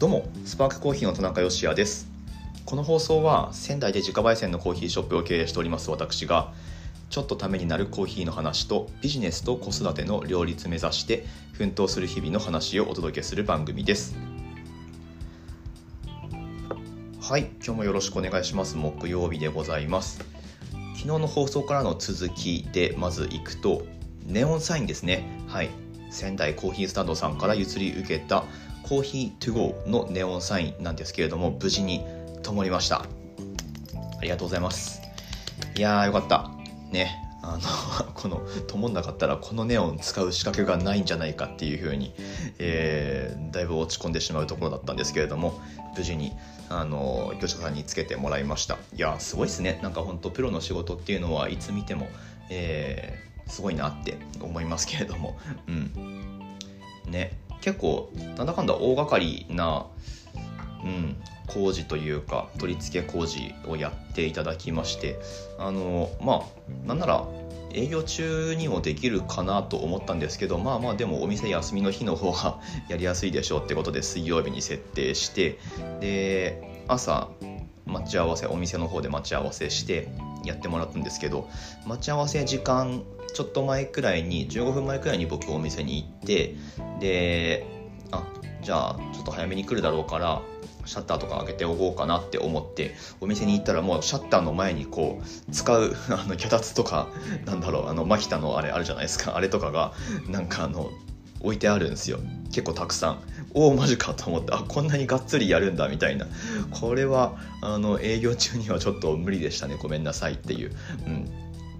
どうもスパークコーヒーの田中芳也です。この放送は仙台で自家焙煎のコーヒーショップを経営しております私がちょっとためになるコーヒーの話とビジネスと子育ての両立目指して奮闘する日々の話をお届けする番組です。はい今日もよろしくお願いします。木曜日でございます。昨日の放送からの続きでまずいくとネオンサインですね。はい。仙台コーヒースタンドさんから譲り受けたコーヒートゥゴーのネオンサインなんですけれども無事に灯りました。ありがとうございます。いやーよかった。ねあの この灯んなかったらこのネオン使う仕掛けがないんじゃないかっていう風に、えー、だいぶ落ち込んでしまうところだったんですけれども無事にあの業者さんにつけてもらいました。いやすごいですね。なんか本当プロの仕事っていうのはいつ見ても、えー、すごいなって思いますけれども。うん。ね。結構なんだかんだ大掛かりな、うん、工事というか取り付け工事をやっていただきましてあのまあなんなら営業中にもできるかなと思ったんですけどまあまあでもお店休みの日の方が やりやすいでしょうってことで水曜日に設定してで朝待ち合わせお店の方で待ち合わせしてやってもらったんですけど待ち合わせ時間ちょっと前くらいに15分前くらいに僕お店に行ってであじゃあちょっと早めに来るだろうからシャッターとか開けておこうかなって思ってお店に行ったらもうシャッターの前にこう使う あの脚立とかなんだろうあのマキタのあれあるじゃないですか。あれとかがなんかあの置いてあるんですよ。結構たくさん。おおマジかと思ってあこんなにがっつりやるんだみたいな。これはあの営業中にはちょっと無理でしたね。ごめんなさいっていう、うん、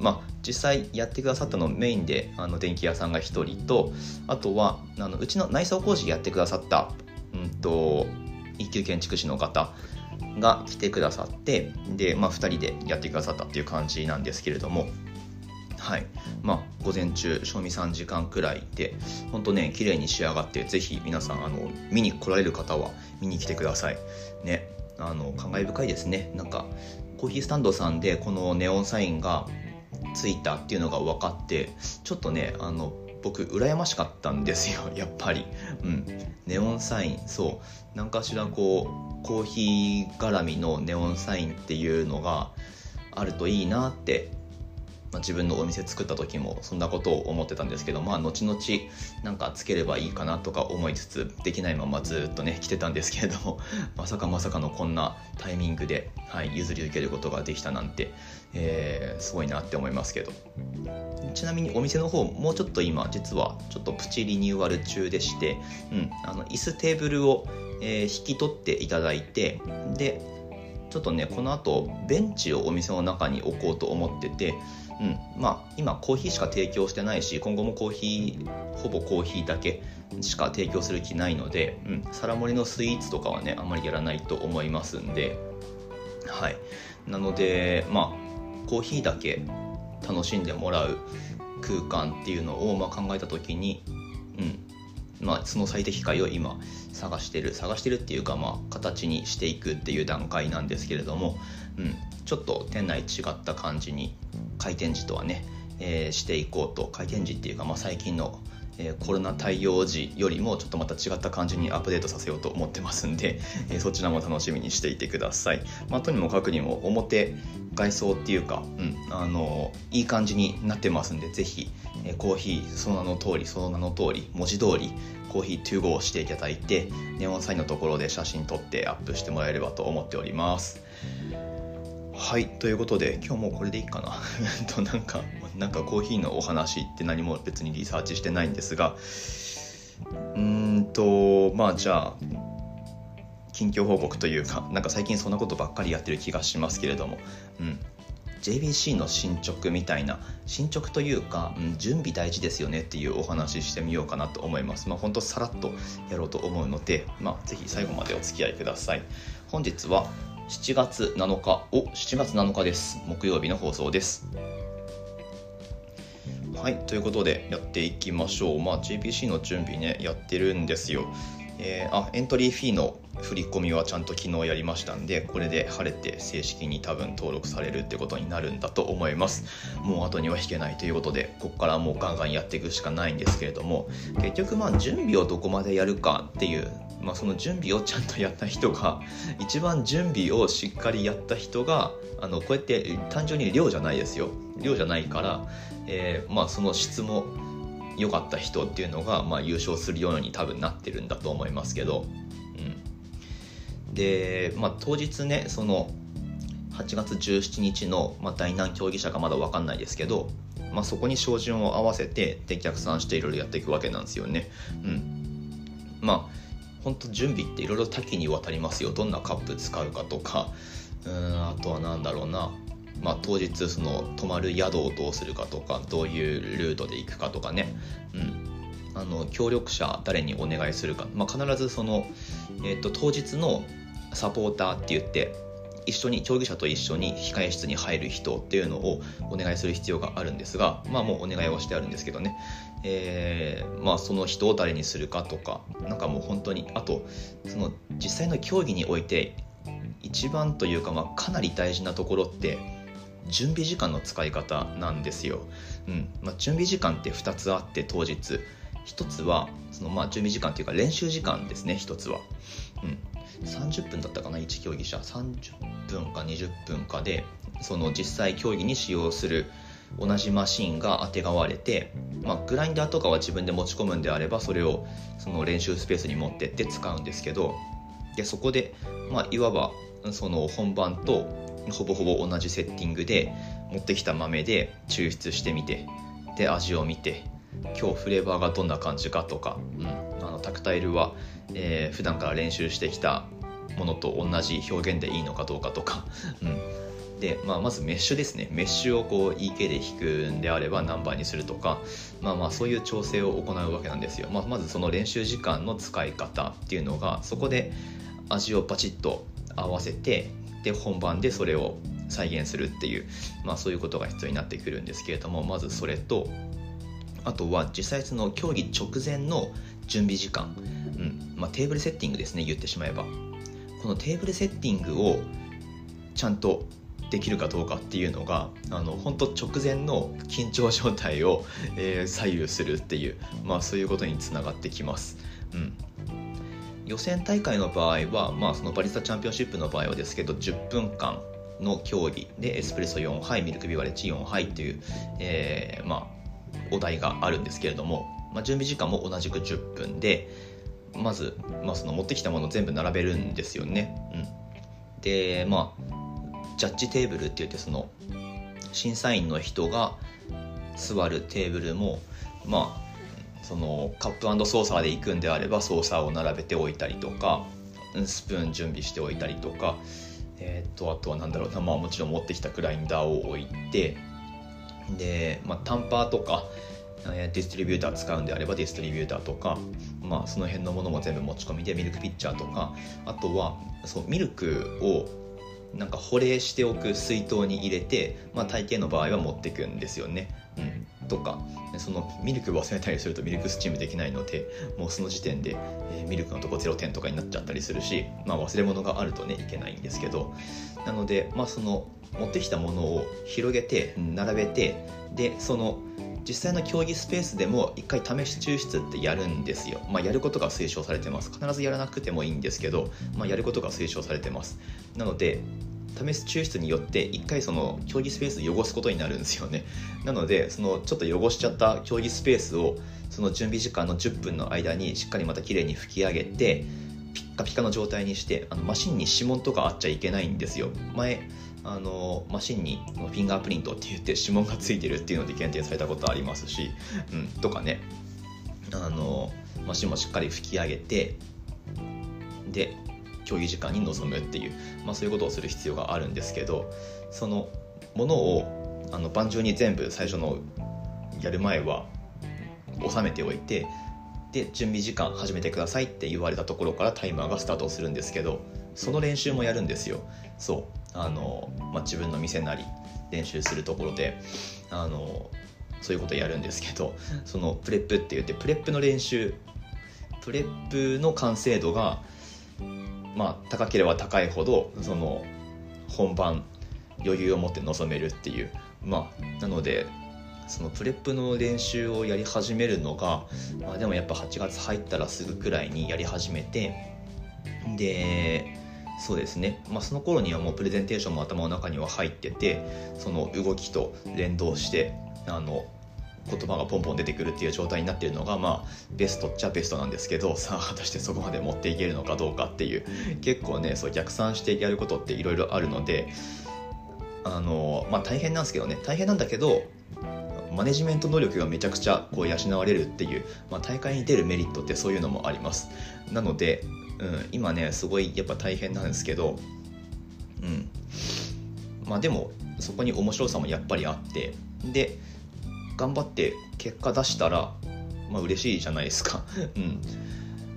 まあ、実際やってくださったのメインであの電気屋さんが1人とあとはあのうちの内装工事やってくださった、うんと、一級建築士の方が来てくださってで、まあ、2人でやってくださったっていう感じなんですけれども。はい。まあ、午前中賞味3時間くらいで本当ね綺麗に仕上がってぜひ皆さんあの見に来られる方は見に来てください。ね。あの感慨深いですね。なんかコーヒースタンドさんでこのネオンサインがついたっていうのが分かってちょっとねあの僕羨ましかったんですよ やっぱり。うん。ネオンサインそう。何かしらこうコーヒー絡みのネオンサインっていうのがあるといいなってまあ、自分のお店作った時もそんなことを思ってたんですけどまあ後々なんかつければいいかなとか思いつつできないままずっとね来てたんですけれども まさかまさかのこんなタイミングで、はい、譲り受けることができたなんて、えー、すごいなって思いますけど。ちなみにお店の方もうちょっと今実はちょっとプチリニューアル中でして、うん、あの椅子テーブルを、えー、引き取っていただいてでちょっとねこの後ベンチをお店の中に置こうと思っててうん、まあ今コーヒーしか提供してないし今後もコーヒーほぼコーヒーだけしか提供する気ないので、うん、皿盛りのスイーツとかはねあんまりやらないと思いますんで。はい。なのでまあコーヒーだけ楽しんでもらう空間っていうのをまあ考えた時にうん。まあ、その最適解を今探してる。探してるっていうか、まあ、形にしていくっていう段階なんですけれども、うん、ちょっと店内違った感じに開店時とはね、えー、していこうと開店時っていうか、まあ、最近のえコロナ対応時よりもちょっとまた違った感じにアップデートさせようと思ってますんで、えそちらも楽しみにしていてください。まあ、とにもかくにも表外装っていうか、うん、あのいい感じになってますんで是非、えコーヒーその名の通りその名の通り文字通りコーヒートゥーゴーしていただいてネオンサインのところで写真撮ってアップしてもらえればと思っております。はいということで今日もこれでいいかな。となんかなんかコーヒーのお話って何も別にリサーチしてないんですがうんとまあじゃあ近況報告というかなんか最近そんなことばっかりやってる気がしますけれども、うん、JBC の進捗みたいな進捗というか、うん、準備大事ですよねっていうお話ししてみようかなと思います。まあ本当さらっとやろうと思うのでまあぜひ最後までお付き合いください。本日は7月7日お7月7日です。木曜日の放送です。はいということでやっていきましょう。まあ JPC の準備ねやってるんですよ。えー、あエントリーフィーの振り込みはちゃんと昨日やりましたんでこれで晴れて正式に多分登録されるってことになるんだと思います。もう後には引けないということでここからもうガンガンやっていくしかないんですけれども結局まあ準備をどこまでやるかっていうまあ、その準備をちゃんとやった人が 一番準備をしっかりやった人があのこうやって単純に量じゃないですよ。量じゃないから、えー、まあ、その質も良かった人っていうのが、まあ、優勝するように多分なってるんだと思いますけど、うん、で、まあ、当日ねその8月17日の、まあ、大難競技者がまだ分かんないですけど、まあ、そこに照準を合わせてで逆算していろいろやっていくわけなんですよね。うん、まあ本当準備っていろいろ多岐にわたりますよ。どんなカップ使うかとか。うんあとは何だろうな。まあ、当日その泊まる宿をどうするかとかどういうルートで行くかとかね、うん、あの協力者誰にお願いするか、まあ、必ずその、えーと、当日のサポーターって言って一緒に競技者と一緒に控え室に入る人っていうのをお願いする必要があるんですがまあもうお願いはしてあるんですけどね、えー、まあその人を誰にするかとかなんかもう本当にあとその実際の競技において一番というか、まあ、かなり大事なところって準備時間の使い方なんですよ。うんまあ、準備時間って2つあって当日1つはそのまあ準備時間っていうか練習時間ですね1つは。うん30分だったかな1競技者30分か20分かでその実際競技に使用する同じマシンがあてがわれて、まあ、グラインダーとかは自分で持ち込むんであればそれをその練習スペースに持ってって使うんですけどでそこで、まあ、いわばその本番とほぼほぼ同じセッティングで持ってきた豆で抽出してみてで味を見て今日フレーバーがどんな感じかとか、うん、あのタクタイルは、えー、普段から練習してきたものと同じ表現でいいのかどうかとか、うん、で、まあ、まずメッシュですね。メッシュをこう EK で弾くんであれば何番にするとか、まあ、まあそういう調整を行うわけなんですよ、まあ、まずその練習時間の使い方っていうのがそこで味をパチッと合わせてで本番でそれを再現するっていう、まあ、そういうことが必要になってくるんですけれどもまずそれとあとは実際その競技直前の準備時間、うんまあ、テーブルセッティングですね言ってしまえば。このテーブルセッティングをちゃんとできるかどうかっていうのがあの本当直前の緊張状態を、えー、左右するっていう、まあ、そういうことにつながってきます。うん、予選大会の場合は、まあ、そのバリスタチャンピオンシップの場合はですけど10分間の競技でエスプレッソ4杯ミルクビバレッジ4杯という、えー、まあ、お題があるんですけれども、まあ、準備時間も同じく10分でまず、まあ、その持ってきたものを全部並べるんですよね。うん、でまあジャッジテーブルって言ってその審査員の人が座るテーブルもまあそのカップソーサーで行くんであればソーサーを並べておいたりとかスプーン準備しておいたりとか、えー、とあとは何だろうな、まあ、もちろん持ってきたグラインダーを置いてで、まあ、タンパーとかディストリビューター使うんであればディストリビューターとか、まあ、その辺のものも全部持ち込みでミルクピッチャーとかあとはそうミルクをなんか保冷しておく水筒に入れて、まあ、大抵の場合は持っていくんですよね。うん、とかそのミルク忘れたりするとミルクスチームできないのでもうその時点で、えー、ミルクのとこ0点とかになっちゃったりするし、まあ、忘れ物があるとねいけないんですけどなので、まあ、その持ってきたものを広げて並べてでその実際の競技スペースでも一回試し抽出ってやるんですよ、まあ、やることが推奨されてます。必ずやらなくてもいいんですけど、まあ、やることが推奨されてます。なので試す抽出によって一回その競技スペース汚すことになるんですよね。なのでそのちょっと汚しちゃった競技スペースをその準備時間の10分の間にしっかりまたきれいに拭き上げてピッカピカの状態にしてあのマシンに指紋とかあっちゃいけないんですよ。前あのマシンにフィンガープリントって言って指紋がついてるっていうので検定されたことありますし、うん、とかね。あのマシンもしっかり拭き上げてで競技時間に臨むっていう、まあ、そういうことをする必要があるんですけどそのものをあの盤上に全部最初のやる前は収めておいてで準備時間始めてくださいって言われたところからタイマーがスタートするんですけどその練習もやるんですよ。そう。あの、まあ、自分の店なり練習するところであのそういうことやるんですけどそのプレップって言ってプレップの練習プレップの完成度がまあ、高ければ高いほどその本番余裕を持って臨めるっていう。まあなのでそのプレップの練習をやり始めるのが、まあ、でもやっぱ8月入ったらすぐくらいにやり始めてでそうですね、まあ、その頃にはもうプレゼンテーションも頭の中には入っててその動きと連動してあの言葉がポンポン出てくるっていう状態になっているのがまあベストっちゃベストなんですけど さあ果たしてそこまで持っていけるのかどうかっていう。結構ねそう逆算してやることっていろいろあるのであのまあ大変なんですけどね。大変なんだけどマネジメント能力がめちゃくちゃこう養われるっていう、まあ、大会に出るメリットってそういうのもあります。なので、うん、今ねすごいやっぱ大変なんですけどうん。まあでもそこに面白さもやっぱりあってで頑張って結果出したらまあ嬉しいじゃないですか。うん。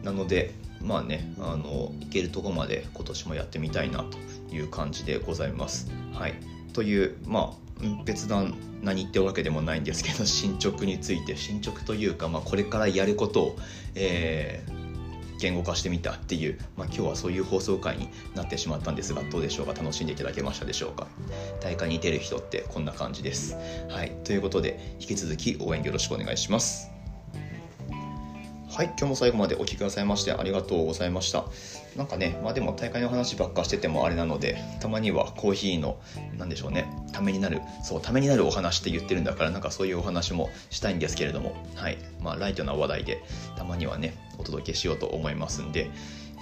なのでまあねあのいけるとこまで今年もやってみたいなという感じでございます。はい。というまあ別段何言ってるわけでもないんですけど進捗について。進捗というか、まあ、これからやることを、えー言語化してみたっていう、まあ、今日はそういう放送回になってしまったんですがどうでしょうか？楽しんでいただけましたでしょうか？大会に出る人ってこんな感じです。はい、ということで引き続き応援よろしくお願いします。はい、今日も最後までお聴きくださいましてありがとうございました。なんかね、まあでも大会の話ばっかしててもあれなので、たまにはコーヒーの、なんでしょうね、ためになる、そう、ためになるお話って言ってるんだから、なんかそういうお話もしたいんですけれども、はい、まあライトな話題で、たまにはね、お届けしようと思いますんで、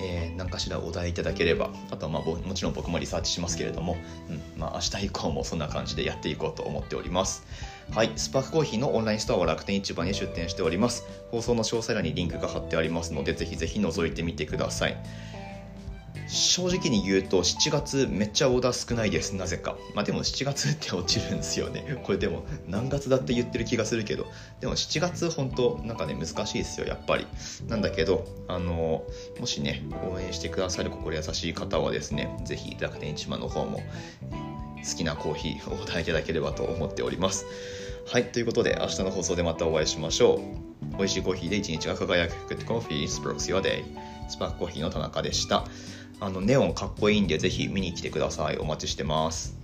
えー、何かしらお題いただければあとはまあもちろん僕もリサーチしますけれども、うんまあ、明日以降もそんな感じでやっていこうと思っております。はいスパークコーヒーのオンラインストアは楽天市場に出店しております。放送の詳細欄にリンクが貼ってありますのでぜひぜひ覗いてみてください。正直に言うと7月めっちゃオーダー少ないです。なぜか。まあでも7月って落ちるんですよね。これでも何月だって言ってる気がするけど。でも7月本当なんかね難しいですよやっぱり。なんだけどあのもしね応援してくださる心優しい方はですね是非楽天市場の方も好きなコーヒー をお答えいただければと思っております。はいということで明日の放送でまたお会いしましょう。美味しいコーヒーで一日が輝く。Good Coffee Sparks Your Day スパークコーヒーの田中でした。あのネオンかっこいいんでぜひ見に来てください。お待ちしてます。